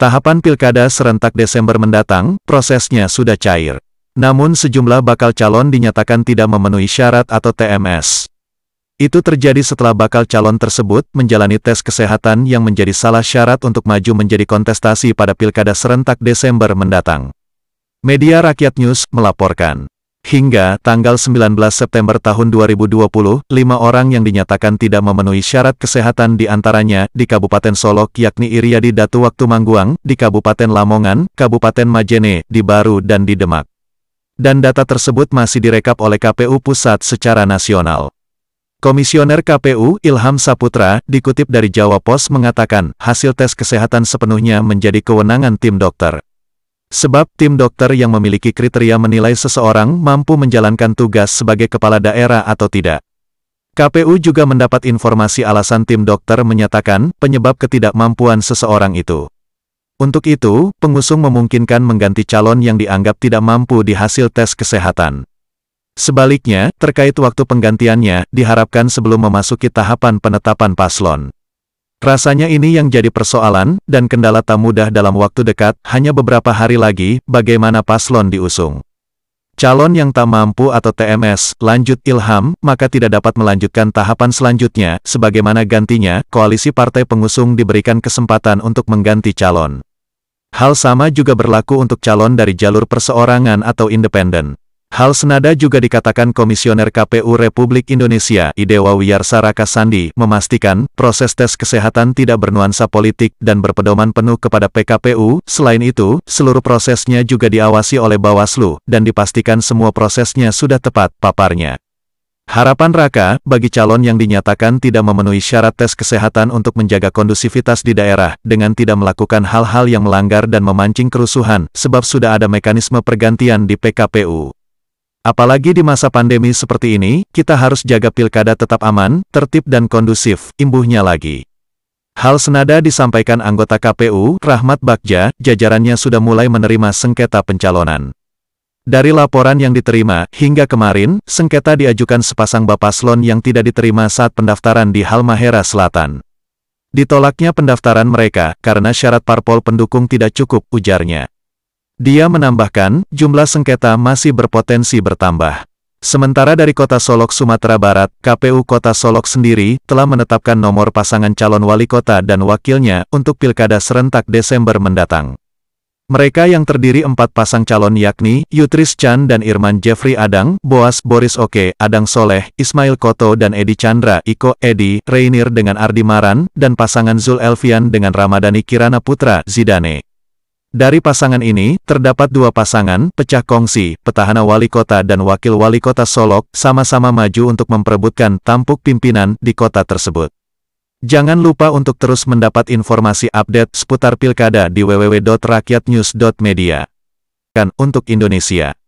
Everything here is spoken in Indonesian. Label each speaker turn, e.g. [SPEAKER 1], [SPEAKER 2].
[SPEAKER 1] Tahapan pilkada serentak Desember mendatang, prosesnya sudah cair. Namun sejumlah bakal calon dinyatakan tidak memenuhi syarat atau TMS. Itu terjadi setelah bakal calon tersebut menjalani tes kesehatan yang menjadi salah syarat untuk maju menjadi kontestasi pada pilkada serentak Desember mendatang. Media Rakyat News melaporkan. Hingga tanggal 19 September tahun 2020, lima orang yang dinyatakan tidak memenuhi syarat kesehatan di antaranya di Kabupaten Solok yakni Iriadi Datu Waktu Mangguang, di Kabupaten Lamongan, Kabupaten Majene, di Baru dan di Demak. Dan data tersebut masih direkap oleh KPU Pusat secara nasional. Komisioner KPU Ilham Saputra dikutip dari Jawa Pos mengatakan hasil tes kesehatan sepenuhnya menjadi kewenangan tim dokter. Sebab tim dokter yang memiliki kriteria menilai seseorang mampu menjalankan tugas sebagai kepala daerah atau tidak. KPU juga mendapat informasi alasan tim dokter menyatakan penyebab ketidakmampuan seseorang itu. Untuk itu, pengusung memungkinkan mengganti calon yang dianggap tidak mampu di hasil tes kesehatan. Sebaliknya, terkait waktu penggantiannya, diharapkan sebelum memasuki tahapan penetapan paslon. Rasanya ini yang jadi persoalan, dan kendala tak mudah dalam waktu dekat, hanya beberapa hari lagi, bagaimana paslon diusung. Calon yang tak mampu atau TMS, lanjut Ilham, maka tidak dapat melanjutkan tahapan selanjutnya, sebagaimana gantinya, koalisi partai pengusung diberikan kesempatan untuk mengganti calon. Hal sama juga berlaku untuk calon dari jalur perseorangan atau independen. Hal senada juga dikatakan Komisioner KPU Republik Indonesia Idewa Wiyarsaraka Sandi memastikan proses tes kesehatan tidak bernuansa politik dan berpedoman penuh kepada PKPU. Selain itu, seluruh prosesnya juga diawasi oleh Bawaslu dan dipastikan semua prosesnya sudah tepat, paparnya. Harapan Raka, bagi calon yang dinyatakan tidak memenuhi syarat tes kesehatan untuk menjaga kondusivitas di daerah, dengan tidak melakukan hal-hal yang melanggar dan memancing kerusuhan, sebab sudah ada mekanisme pergantian di PKPU. Apalagi di masa pandemi seperti ini, kita harus jaga pilkada tetap aman, tertib dan kondusif, imbuhnya lagi. Hal senada disampaikan anggota KPU, Rahmat Bagja, jajarannya sudah mulai menerima sengketa pencalonan. Dari laporan yang diterima, hingga kemarin, sengketa diajukan sepasang bapaslon yang tidak diterima saat pendaftaran di Halmahera Selatan. Ditolaknya pendaftaran mereka, karena syarat parpol pendukung tidak cukup, ujarnya. Dia menambahkan, jumlah sengketa masih berpotensi bertambah. Sementara dari Kota Solok, Sumatera Barat, KPU Kota Solok sendiri telah menetapkan nomor pasangan calon wali kota dan wakilnya untuk pilkada serentak Desember mendatang. Mereka yang terdiri empat pasang calon yakni, Yutris Chan dan Irman Jeffrey Adang, Boas Boris Oke, Adang Soleh, Ismail Koto dan Edi Chandra, Iko, Edi, Reinir dengan Ardi Maran, dan pasangan Zul Elvian dengan Ramadhani Kirana Putra, Zidane. Dari pasangan ini, terdapat dua pasangan, pecah kongsi, petahana wali kota dan wakil wali kota Solok, sama-sama maju untuk memperebutkan tampuk pimpinan di kota tersebut. Jangan lupa untuk terus mendapat informasi update seputar pilkada di www.rakyatnews.media. Kan untuk Indonesia.